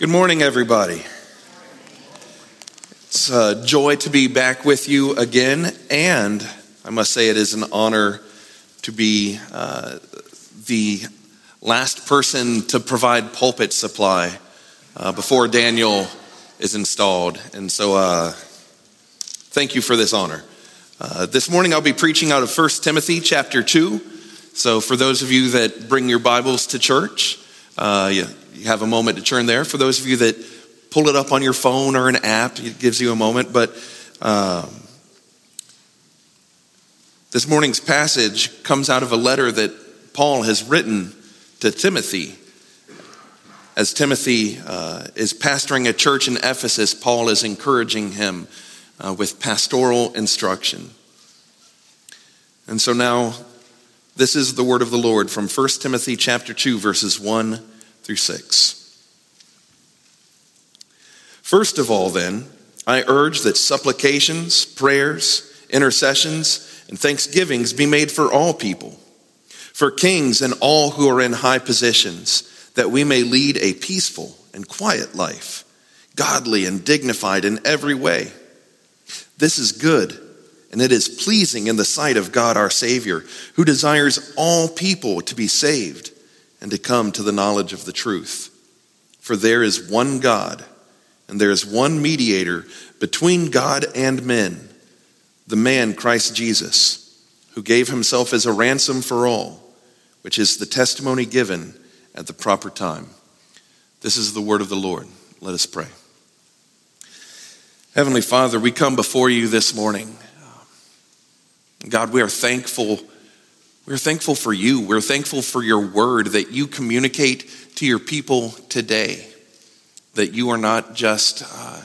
Good morning, everybody. It's a joy to be back with you again, and I must say it is an honor to be uh, the last person to provide pulpit supply uh, before Daniel is installed. And so, uh, thank you for this honor. Uh, this morning, I'll be preaching out of 1 Timothy chapter 2. So, for those of you that bring your Bibles to church, uh, you, have a moment to turn there. For those of you that pull it up on your phone or an app, it gives you a moment. But um, this morning's passage comes out of a letter that Paul has written to Timothy. As Timothy uh, is pastoring a church in Ephesus, Paul is encouraging him uh, with pastoral instruction. And so now, this is the word of the Lord from 1 Timothy chapter 2, verses 1 through 6. First of all, then, I urge that supplications, prayers, intercessions, and thanksgivings be made for all people, for kings and all who are in high positions, that we may lead a peaceful and quiet life, godly and dignified in every way. This is good, and it is pleasing in the sight of God our Savior, who desires all people to be saved and to come to the knowledge of the truth. For there is one God, and there is one mediator between God and men, the man Christ Jesus, who gave himself as a ransom for all, which is the testimony given at the proper time. This is the word of the Lord. Let us pray. Heavenly Father, we come before you this morning. God, we are thankful we're thankful for you. We're thankful for your word that you communicate to your people today. That you are not just uh,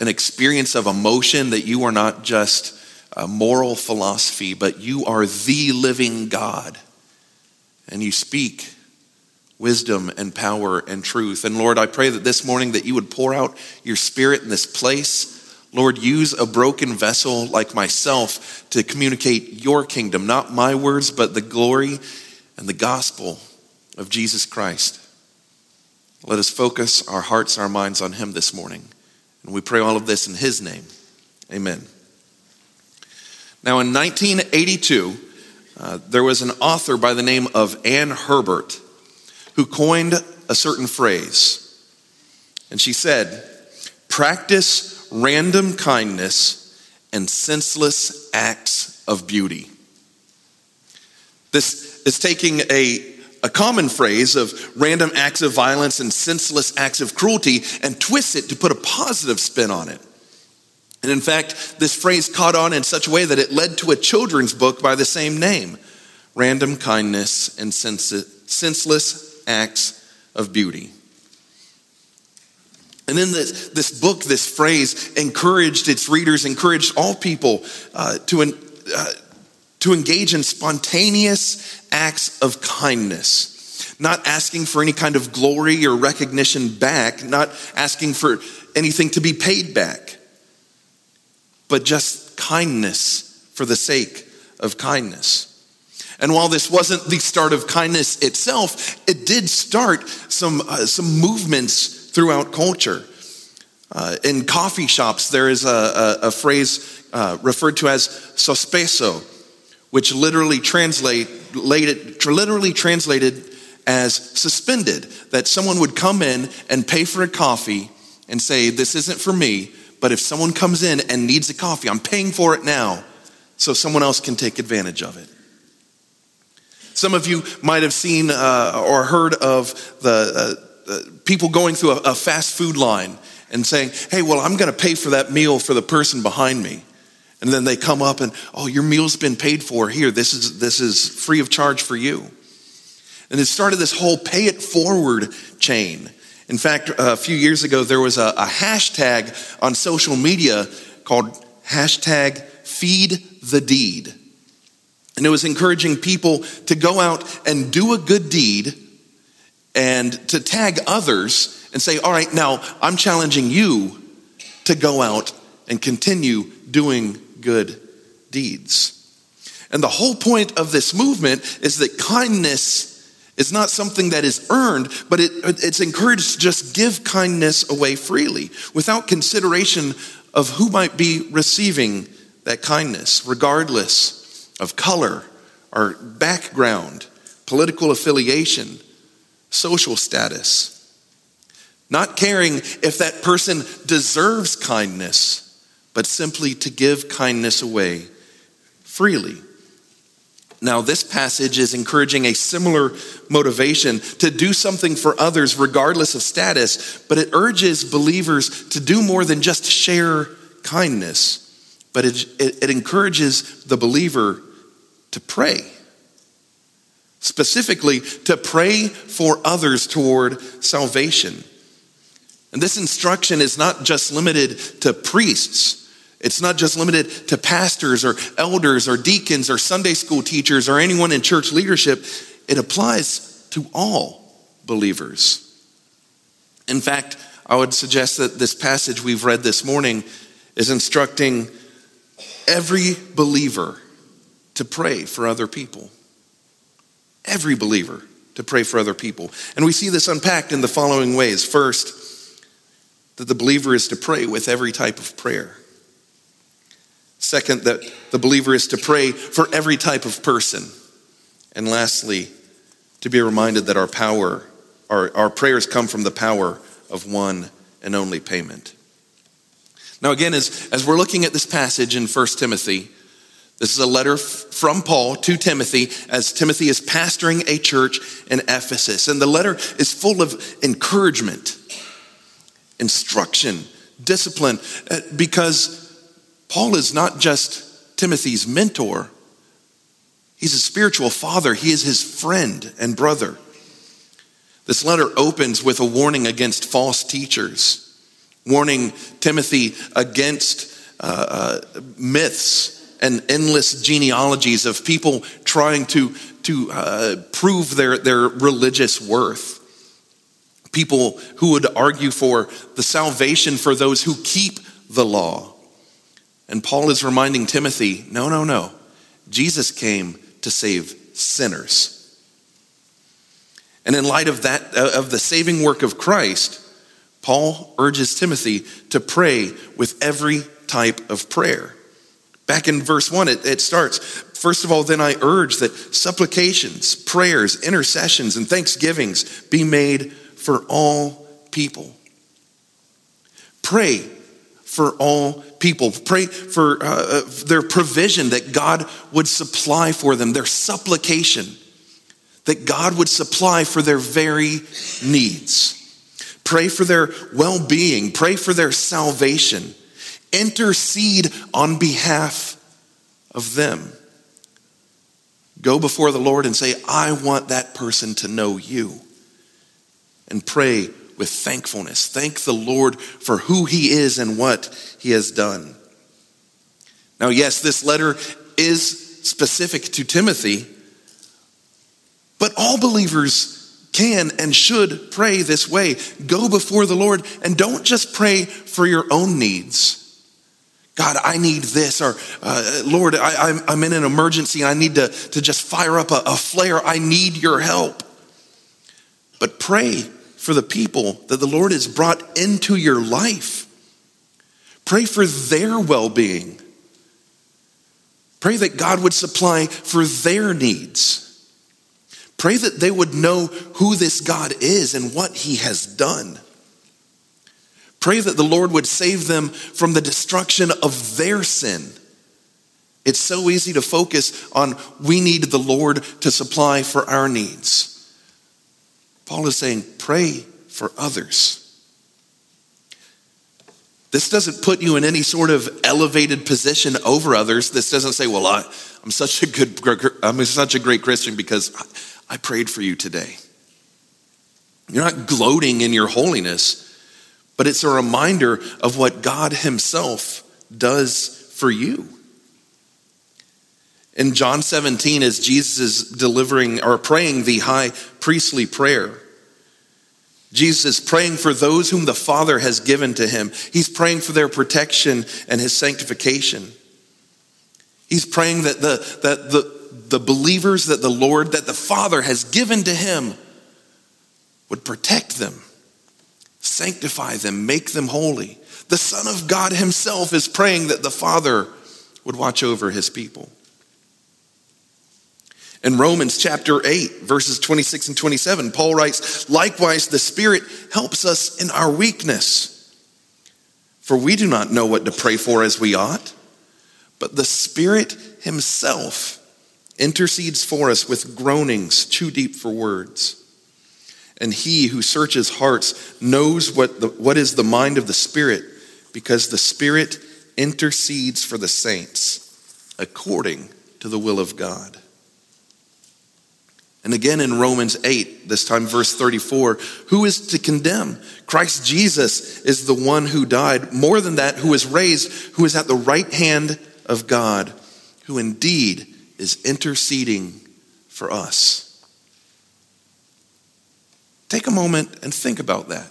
an experience of emotion, that you are not just a moral philosophy, but you are the living God. And you speak wisdom and power and truth. And Lord, I pray that this morning that you would pour out your spirit in this place Lord, use a broken vessel like myself to communicate your kingdom, not my words, but the glory and the gospel of Jesus Christ. Let us focus our hearts, and our minds on him this morning. And we pray all of this in his name. Amen. Now, in 1982, uh, there was an author by the name of Anne Herbert who coined a certain phrase. And she said, Practice random kindness and senseless acts of beauty. This is taking a, a common phrase of random acts of violence and senseless acts of cruelty and twists it to put a positive spin on it. And in fact, this phrase caught on in such a way that it led to a children's book by the same name Random Kindness and Senseless Acts of Beauty. And in this, this book, this phrase encouraged its readers, encouraged all people uh, to, uh, to engage in spontaneous acts of kindness, not asking for any kind of glory or recognition back, not asking for anything to be paid back, but just kindness for the sake of kindness. And while this wasn't the start of kindness itself, it did start some, uh, some movements throughout culture. Uh, in coffee shops, there is a, a, a phrase uh, referred to as sospeso, which literally, translate, literally translated as suspended. That someone would come in and pay for a coffee and say, This isn't for me, but if someone comes in and needs a coffee, I'm paying for it now so someone else can take advantage of it. Some of you might have seen uh, or heard of the uh, people going through a, a fast food line and saying, hey, well, I'm going to pay for that meal for the person behind me. And then they come up and, oh, your meal's been paid for here. This is, this is free of charge for you. And it started this whole pay it forward chain. In fact, a few years ago, there was a, a hashtag on social media called hashtag feed the deed. And it was encouraging people to go out and do a good deed and to tag others and say, all right, now I'm challenging you to go out and continue doing good deeds. And the whole point of this movement is that kindness is not something that is earned, but it, it's encouraged to just give kindness away freely without consideration of who might be receiving that kindness, regardless of color or background, political affiliation, social status. Not caring if that person deserves kindness, but simply to give kindness away freely. Now, this passage is encouraging a similar motivation to do something for others regardless of status, but it urges believers to do more than just share kindness, but it, it, it encourages the believer to pray. Specifically, to pray for others toward salvation. And this instruction is not just limited to priests. It's not just limited to pastors or elders or deacons or Sunday school teachers or anyone in church leadership. It applies to all believers. In fact, I would suggest that this passage we've read this morning is instructing every believer to pray for other people. Every believer to pray for other people. And we see this unpacked in the following ways. First, that the believer is to pray with every type of prayer. Second, that the believer is to pray for every type of person. And lastly, to be reminded that our power, our, our prayers come from the power of one and only payment. Now, again, as, as we're looking at this passage in 1 Timothy, this is a letter from Paul to Timothy as Timothy is pastoring a church in Ephesus. And the letter is full of encouragement, instruction, discipline, uh, because Paul is not just Timothy's mentor, he's a spiritual father, he is his friend and brother. This letter opens with a warning against false teachers, warning Timothy against uh, uh, myths and endless genealogies of people trying to, to uh, prove their, their religious worth. People who would argue for the salvation for those who keep the law. And Paul is reminding Timothy no, no, no. Jesus came to save sinners. And in light of that, uh, of the saving work of Christ, Paul urges Timothy to pray with every type of prayer. Back in verse 1, it, it starts First of all, then I urge that supplications, prayers, intercessions, and thanksgivings be made for all people. Pray for all people. Pray for uh, uh, their provision that God would supply for them, their supplication that God would supply for their very needs. Pray for their well being, pray for their salvation, intercede on behalf of them. Go before the Lord and say, I want that person to know you. And pray with thankfulness. Thank the Lord for who He is and what He has done. Now, yes, this letter is specific to Timothy, but all believers can and should pray this way. Go before the Lord and don't just pray for your own needs. God, I need this, or uh, Lord, I, am in an emergency and I need to, to just fire up a, a flare. I need your help. But pray for the people that the Lord has brought into your life. Pray for their well being. Pray that God would supply for their needs. Pray that they would know who this God is and what he has done. Pray that the Lord would save them from the destruction of their sin. It's so easy to focus on we need the Lord to supply for our needs. Paul is saying, pray for others. This doesn't put you in any sort of elevated position over others. This doesn't say, well, I, am such a good, I'm such a great Christian because I prayed for you today. You're not gloating in your holiness, but it's a reminder of what God Himself does for you. In John 17, as Jesus is delivering or praying the high priestly prayer, Jesus is praying for those whom the Father has given to him. He's praying for their protection and his sanctification. He's praying that the, that the, the believers that the Lord, that the Father has given to him, would protect them, sanctify them, make them holy. The Son of God himself is praying that the Father would watch over his people. In Romans chapter 8, verses 26 and 27, Paul writes, Likewise, the Spirit helps us in our weakness. For we do not know what to pray for as we ought, but the Spirit Himself intercedes for us with groanings too deep for words. And He who searches hearts knows what, the, what is the mind of the Spirit, because the Spirit intercedes for the saints according to the will of God. And again in Romans 8, this time verse 34, who is to condemn? Christ Jesus is the one who died, more than that, who is raised, who is at the right hand of God, who indeed is interceding for us. Take a moment and think about that.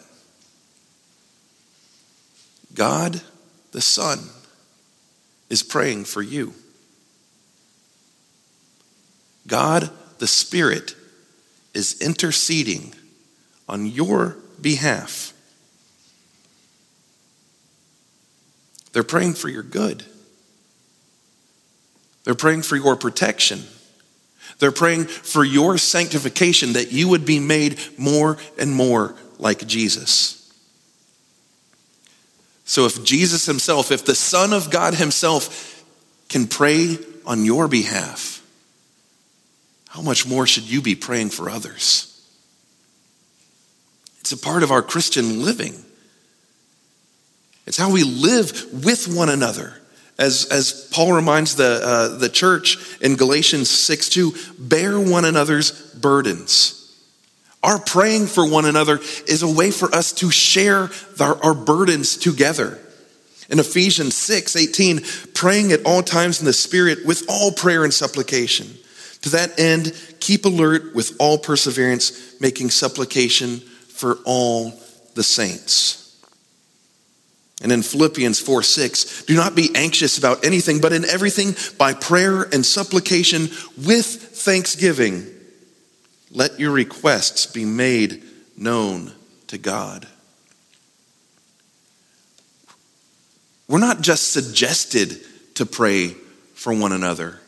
God the Son is praying for you. God the Spirit is interceding on your behalf. They're praying for your good. They're praying for your protection. They're praying for your sanctification, that you would be made more and more like Jesus. So, if Jesus Himself, if the Son of God Himself can pray on your behalf, how much more should you be praying for others? It's a part of our Christian living. It's how we live with one another. As, as Paul reminds the, uh, the church in Galatians 6 2, bear one another's burdens. Our praying for one another is a way for us to share our, our burdens together. In Ephesians 6 18, praying at all times in the Spirit with all prayer and supplication. To that end, keep alert with all perseverance, making supplication for all the saints. And in Philippians 4 6, do not be anxious about anything, but in everything, by prayer and supplication with thanksgiving, let your requests be made known to God. We're not just suggested to pray for one another.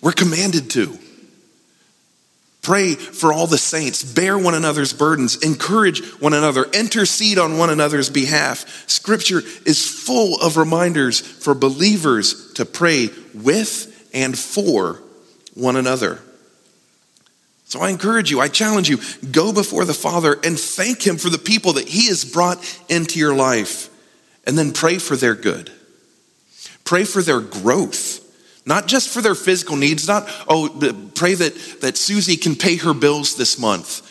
We're commanded to. Pray for all the saints, bear one another's burdens, encourage one another, intercede on one another's behalf. Scripture is full of reminders for believers to pray with and for one another. So I encourage you, I challenge you, go before the Father and thank Him for the people that He has brought into your life, and then pray for their good. Pray for their growth. Not just for their physical needs, not, oh, pray that, that Susie can pay her bills this month.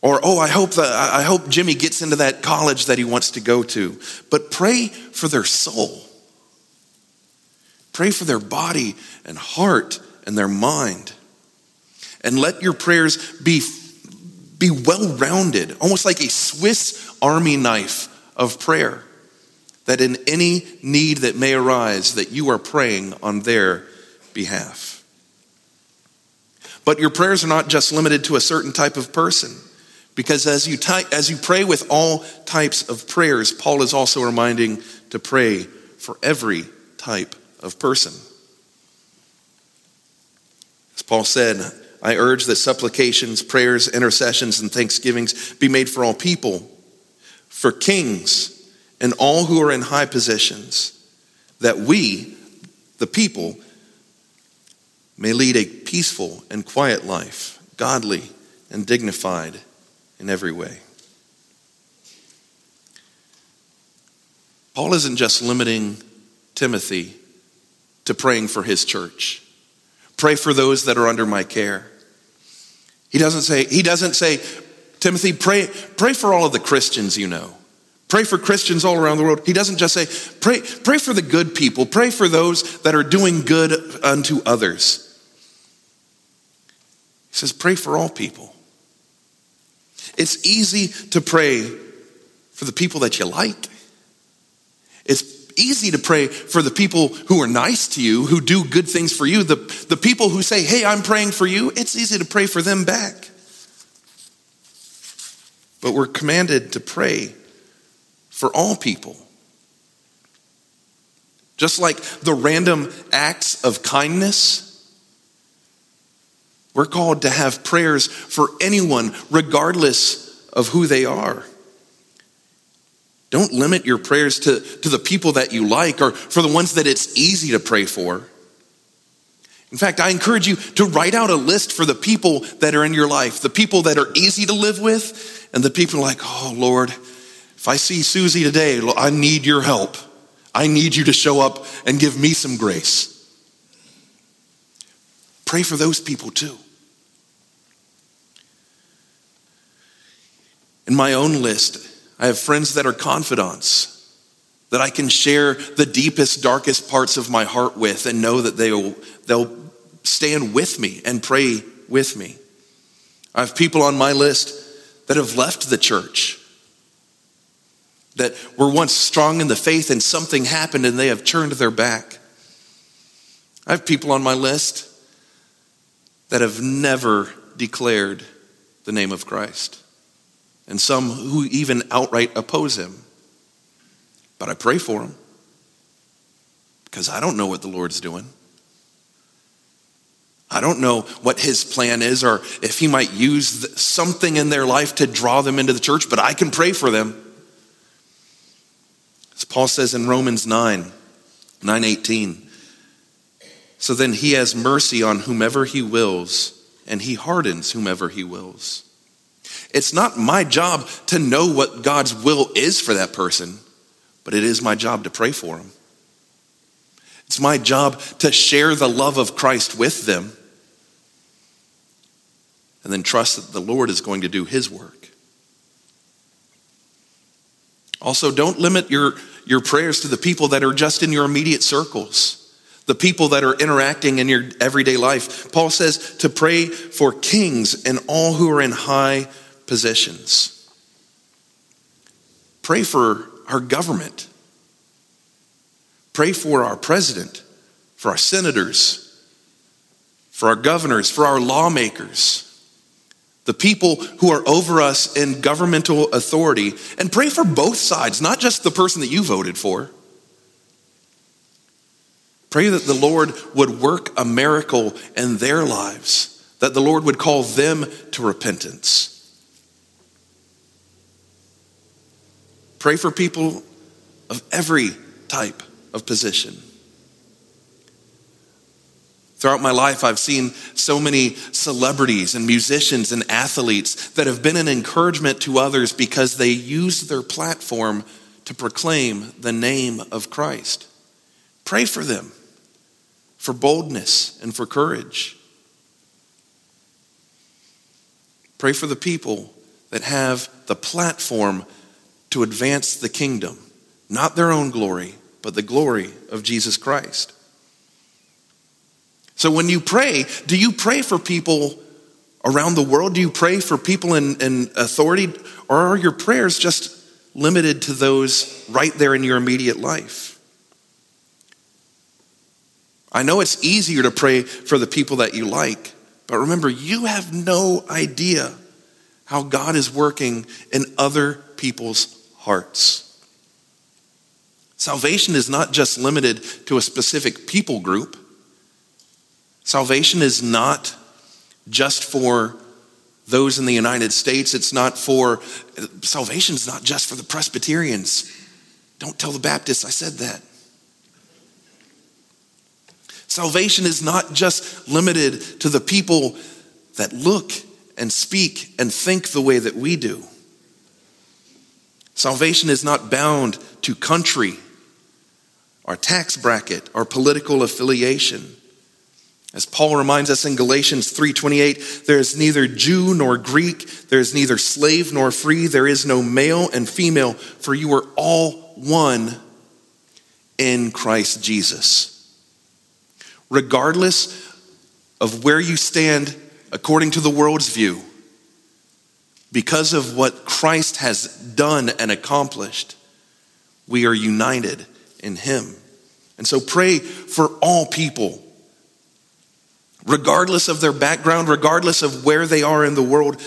Or, oh, I hope, that, I hope Jimmy gets into that college that he wants to go to. But pray for their soul. Pray for their body and heart and their mind. And let your prayers be, be well rounded, almost like a Swiss army knife of prayer that in any need that may arise that you are praying on their behalf. But your prayers are not just limited to a certain type of person. Because as you, ty- as you pray with all types of prayers, Paul is also reminding to pray for every type of person. As Paul said, I urge that supplications, prayers, intercessions, and thanksgivings be made for all people, for kings and all who are in high positions, that we, the people, may lead a peaceful and quiet life, godly and dignified in every way. Paul isn't just limiting Timothy to praying for his church. Pray for those that are under my care. He doesn't say, he doesn't say, Timothy, pray, pray for all of the Christians you know. Pray for Christians all around the world. He doesn't just say, pray, pray for the good people, pray for those that are doing good unto others. He says, pray for all people. It's easy to pray for the people that you like. It's, easy to pray for the people who are nice to you, who do good things for you. The, the people who say, Hey, I'm praying for you, it's easy to pray for them back. But we're commanded to pray for all people. Just like the random acts of kindness, we're called to have prayers for anyone, regardless of who they are. Don't limit your prayers to, to the people that you like or for the ones that it's easy to pray for. In fact, I encourage you to write out a list for the people that are in your life, the people that are easy to live with, and the people like, oh Lord, if I see Susie today, I need your help. I need you to show up and give me some grace. Pray for those people too. In my own list, I have friends that are confidants that I can share the deepest, darkest parts of my heart with and know that they'll, they'll stand with me and pray with me. I have people on my list that have left the church, that were once strong in the faith and something happened and they have turned their back. I have people on my list that have never declared the name of Christ and some who even outright oppose him. But I pray for them because I don't know what the Lord's doing. I don't know what his plan is or if he might use something in their life to draw them into the church, but I can pray for them. Paul says in Romans 9, 918. So then he has mercy on whomever he wills, and he hardens whomever he wills. It's not my job to know what God's will is for that person, but it is my job to pray for them. It's my job to share the love of Christ with them and then trust that the Lord is going to do his work. Also, don't limit your, your prayers to the people that are just in your immediate circles, the people that are interacting in your everyday life. Paul says to pray for kings and all who are in high positions. Pray for our government. Pray for our president, for our senators, for our governors, for our lawmakers, the people who are over us in governmental authority, and pray for both sides, not just the person that you voted for. Pray that the Lord would work a miracle in their lives, that the Lord would call them to repentance. Pray for people of every type of position. Throughout my life, I've seen so many celebrities and musicians and athletes that have been an encouragement to others because they use their platform to proclaim the name of Christ. Pray for them for boldness and for courage. Pray for the people that have the platform to advance the kingdom, not their own glory, but the glory of Jesus Christ. So when you pray, do you pray for people around the world? Do you pray for people in, in authority? Or are your prayers just limited to those right there in your immediate life? I know it's easier to pray for the people that you like, but remember, you have no idea how God is working in other people's hearts. Salvation is not just limited to a specific people group. Salvation is not just for those in the United States. It's not for, salvation is not just for the Presbyterians. Don't tell the Baptists I said that. Salvation is not just limited to the people that look and speak and think the way that we do. Salvation is not bound to country, our tax bracket, our political affiliation. As Paul reminds us in Galatians 3:28, there is neither Jew nor Greek, there is neither slave nor free, there is no male and female, for you are all one in Christ Jesus. Regardless of where you stand according to the world's view, because of what Christ has done and accomplished, we are united in Him. And so pray for all people, regardless of their background, regardless of where they are in the world.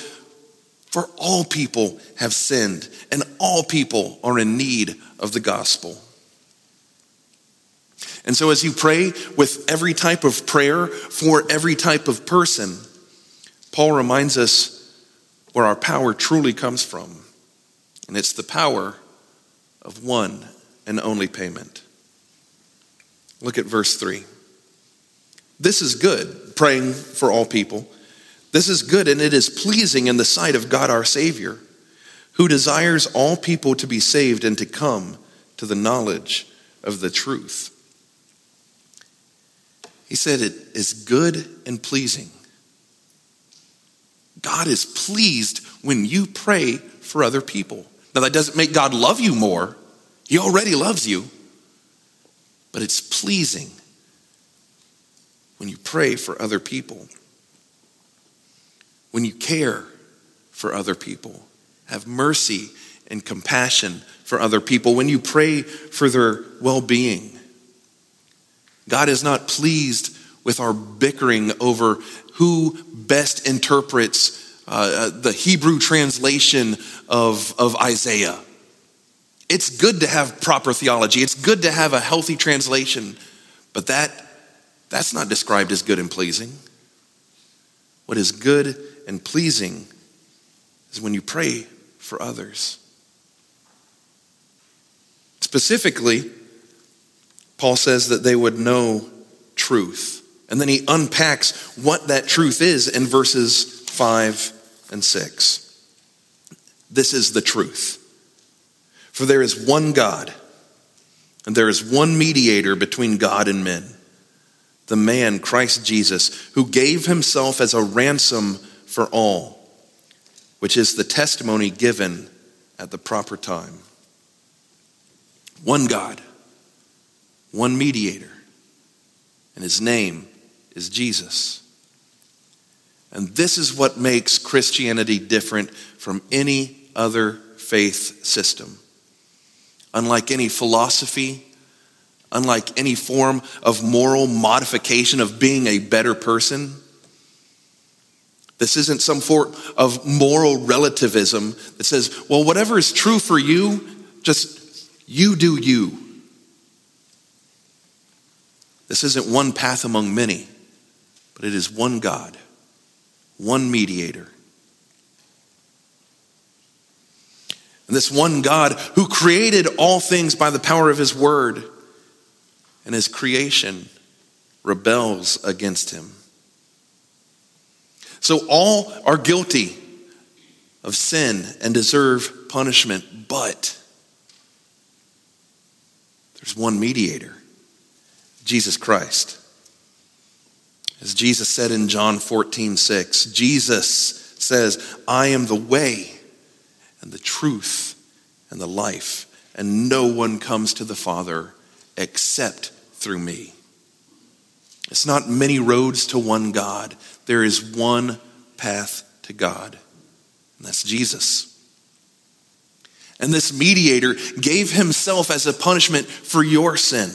For all people have sinned, and all people are in need of the gospel. And so, as you pray with every type of prayer for every type of person, Paul reminds us where our power truly comes from. And it's the power of one and only payment. Look at verse 3. This is good, praying for all people. This is good, and it is pleasing in the sight of God our Savior, who desires all people to be saved and to come to the knowledge of the truth. He said it is good and pleasing. God is pleased when you pray for other people. Now, that doesn't make God love you more, He already loves you, but it's pleasing when you pray for other people, when you care for other people, have mercy and compassion for other people, when you pray for their well being God is not pleased with our bickering over who best interprets uh, uh, the Hebrew translation of, of Isaiah. It's good to have proper theology, it's good to have a healthy translation, but that, that's not described as good and pleasing. What is good and pleasing is when you pray for others. Specifically, Paul says that they would know truth. And then he unpacks what that truth is in verses 5 and 6. This is the truth. For there is one God, and there is one mediator between God and men, the man, Christ Jesus, who gave himself as a ransom for all, which is the testimony given at the proper time. One God one mediator, and his name is Jesus. And this is what makes Christianity different from any other faith system. Unlike any philosophy, unlike any form of moral modification of being a better person, this isn't some form of moral relativism that says, well, whatever is true for you, just you do you. This isn't one path among many, but it is one God, one mediator. And this one God who created all things by the power of his word, and his creation rebels against him. So all are guilty of sin and deserve punishment, but there's one mediator Jesus Christ. As Jesus said in John 14, 6, Jesus says, I am the way and the truth and the life, and no one comes to the Father except through me. It's not many roads to one God. There is one path to God, and that's Jesus. And this mediator gave himself as a punishment for your sin.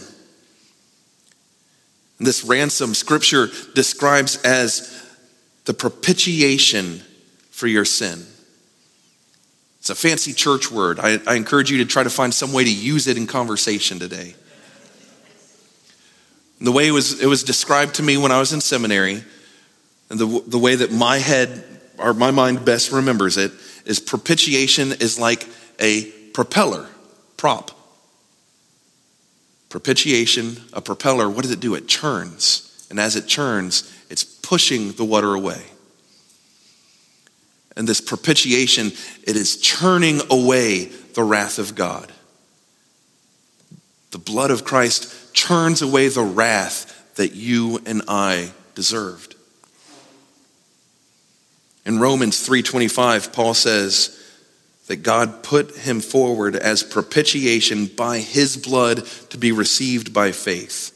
This ransom, scripture describes as the propitiation for your sin. It's a fancy church word. I, I, encourage you to try to find some way to use it in conversation today. The way it was, it was described to me when I was in seminary, and the, the way that my head or my mind best remembers it, is propitiation is like a propeller, prop. Propitiation, a propeller, what does it do? It churns. And as it churns, it's pushing the water away. And this propitiation, it is churning away the wrath of God. The blood of Christ churns away the wrath that you and I deserved. In Romans 3:25, Paul says, that God put him forward as propitiation by his blood to be received by faith.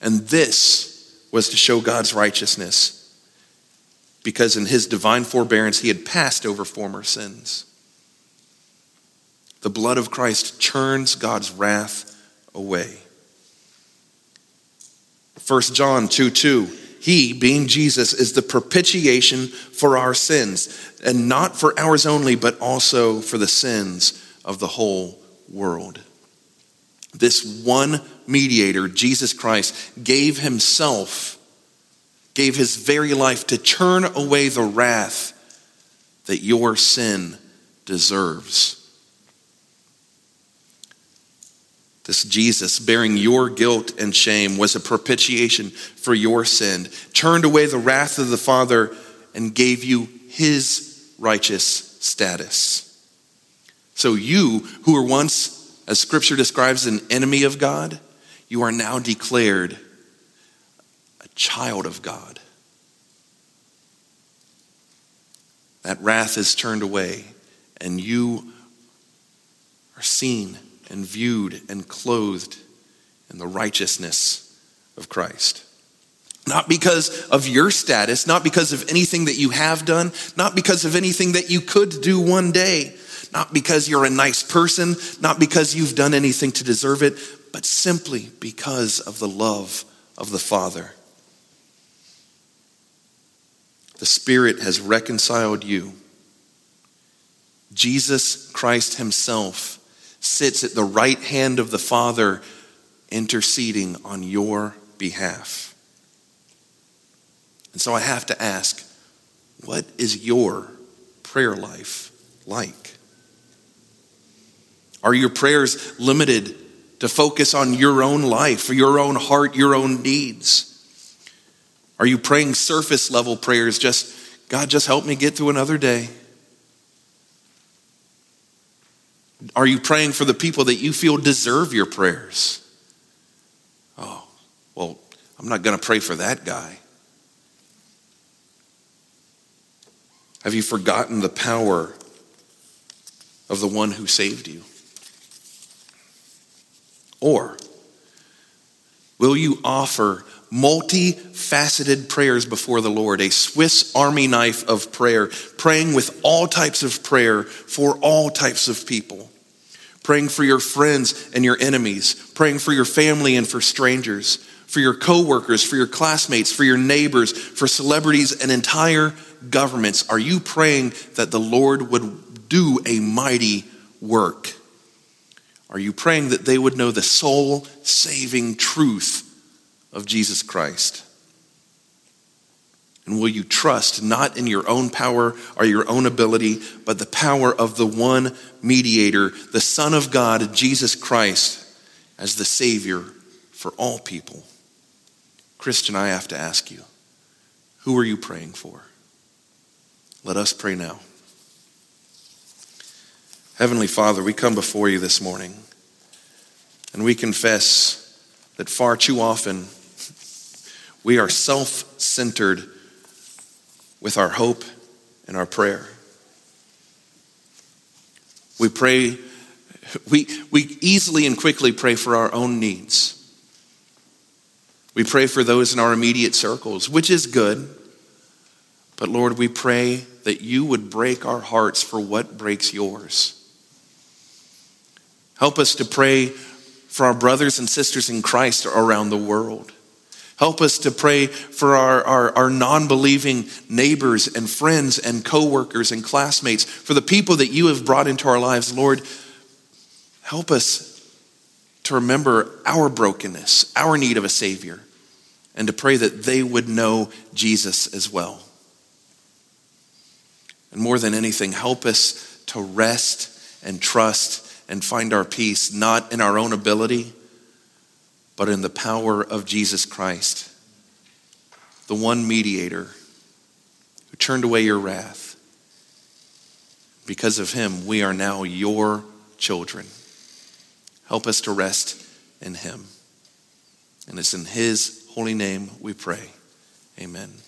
And this was to show God's righteousness, because in his divine forbearance he had passed over former sins. The blood of Christ churns God's wrath away. 1 John 2 2. He, being Jesus, is the propitiation for our sins, and not for ours only, but also for the sins of the whole world. This one mediator, Jesus Christ, gave himself, gave his very life to turn away the wrath that your sin deserves. This Jesus, bearing your guilt and shame, was a propitiation for your sin, turned away the wrath of the Father, and gave you his righteous status. So you, who were once, as scripture describes, an enemy of God, you are now declared a child of God. That wrath is turned away, and you are seen and viewed and clothed in the righteousness of Christ. Not because of your status, not because of anything that you have done, not because of anything that you could do one day, not because you're a nice person, not because you've done anything to deserve it, but simply because of the love of the Father. The Spirit has reconciled you. Jesus Christ Himself sits at the right hand of the Father, interceding on your behalf. And so I have to ask what is your prayer life like? Are your prayers limited to focus on your own life, your own heart, your own needs? Are you praying surface level prayers, just, God, just help me get through another day? Are you praying for the people that you feel deserve your prayers? Oh, well, I'm not going to pray for that guy. Have you forgotten the power of the one who saved you? Or will you offer multifaceted prayers before the Lord, a Swiss army knife of prayer, praying with all types of prayer for all types of people? Praying for your friends and your enemies, praying for your family and for strangers, for your coworkers, for your classmates, for your neighbors, for celebrities and entire governments. Are you praying that the Lord would do a mighty work? Are you praying that they would know the soul saving truth of Jesus Christ? And will you trust not in your own power or your own ability, but the power of the one mediator, the Son of God, Jesus Christ, as the Savior for all people? Christian, I have to ask you, who are you praying for? Let us pray now. Heavenly Father, we come before you this morning and we confess that far too often we are self centered with our hope and our prayer. We pray, we, we easily and quickly pray for our own needs. We pray for those in our immediate circles, which is good. But Lord, we pray that you would break our hearts for what breaks yours. Help us to pray for our brothers and sisters in Christ around the world. Help us to pray for our, our, our non believing neighbors and friends and coworkers and classmates, for the people that you have brought into our lives. Lord, help us to remember our brokenness, our need of a Savior, and to pray that they would know Jesus as well. And more than anything, help us to rest and trust and find our peace not in our own ability but in the power of Jesus Christ, the one mediator who turned away your wrath. Because of him, we are now your children. Help us to rest in him. And it's in his holy name we pray. Amen.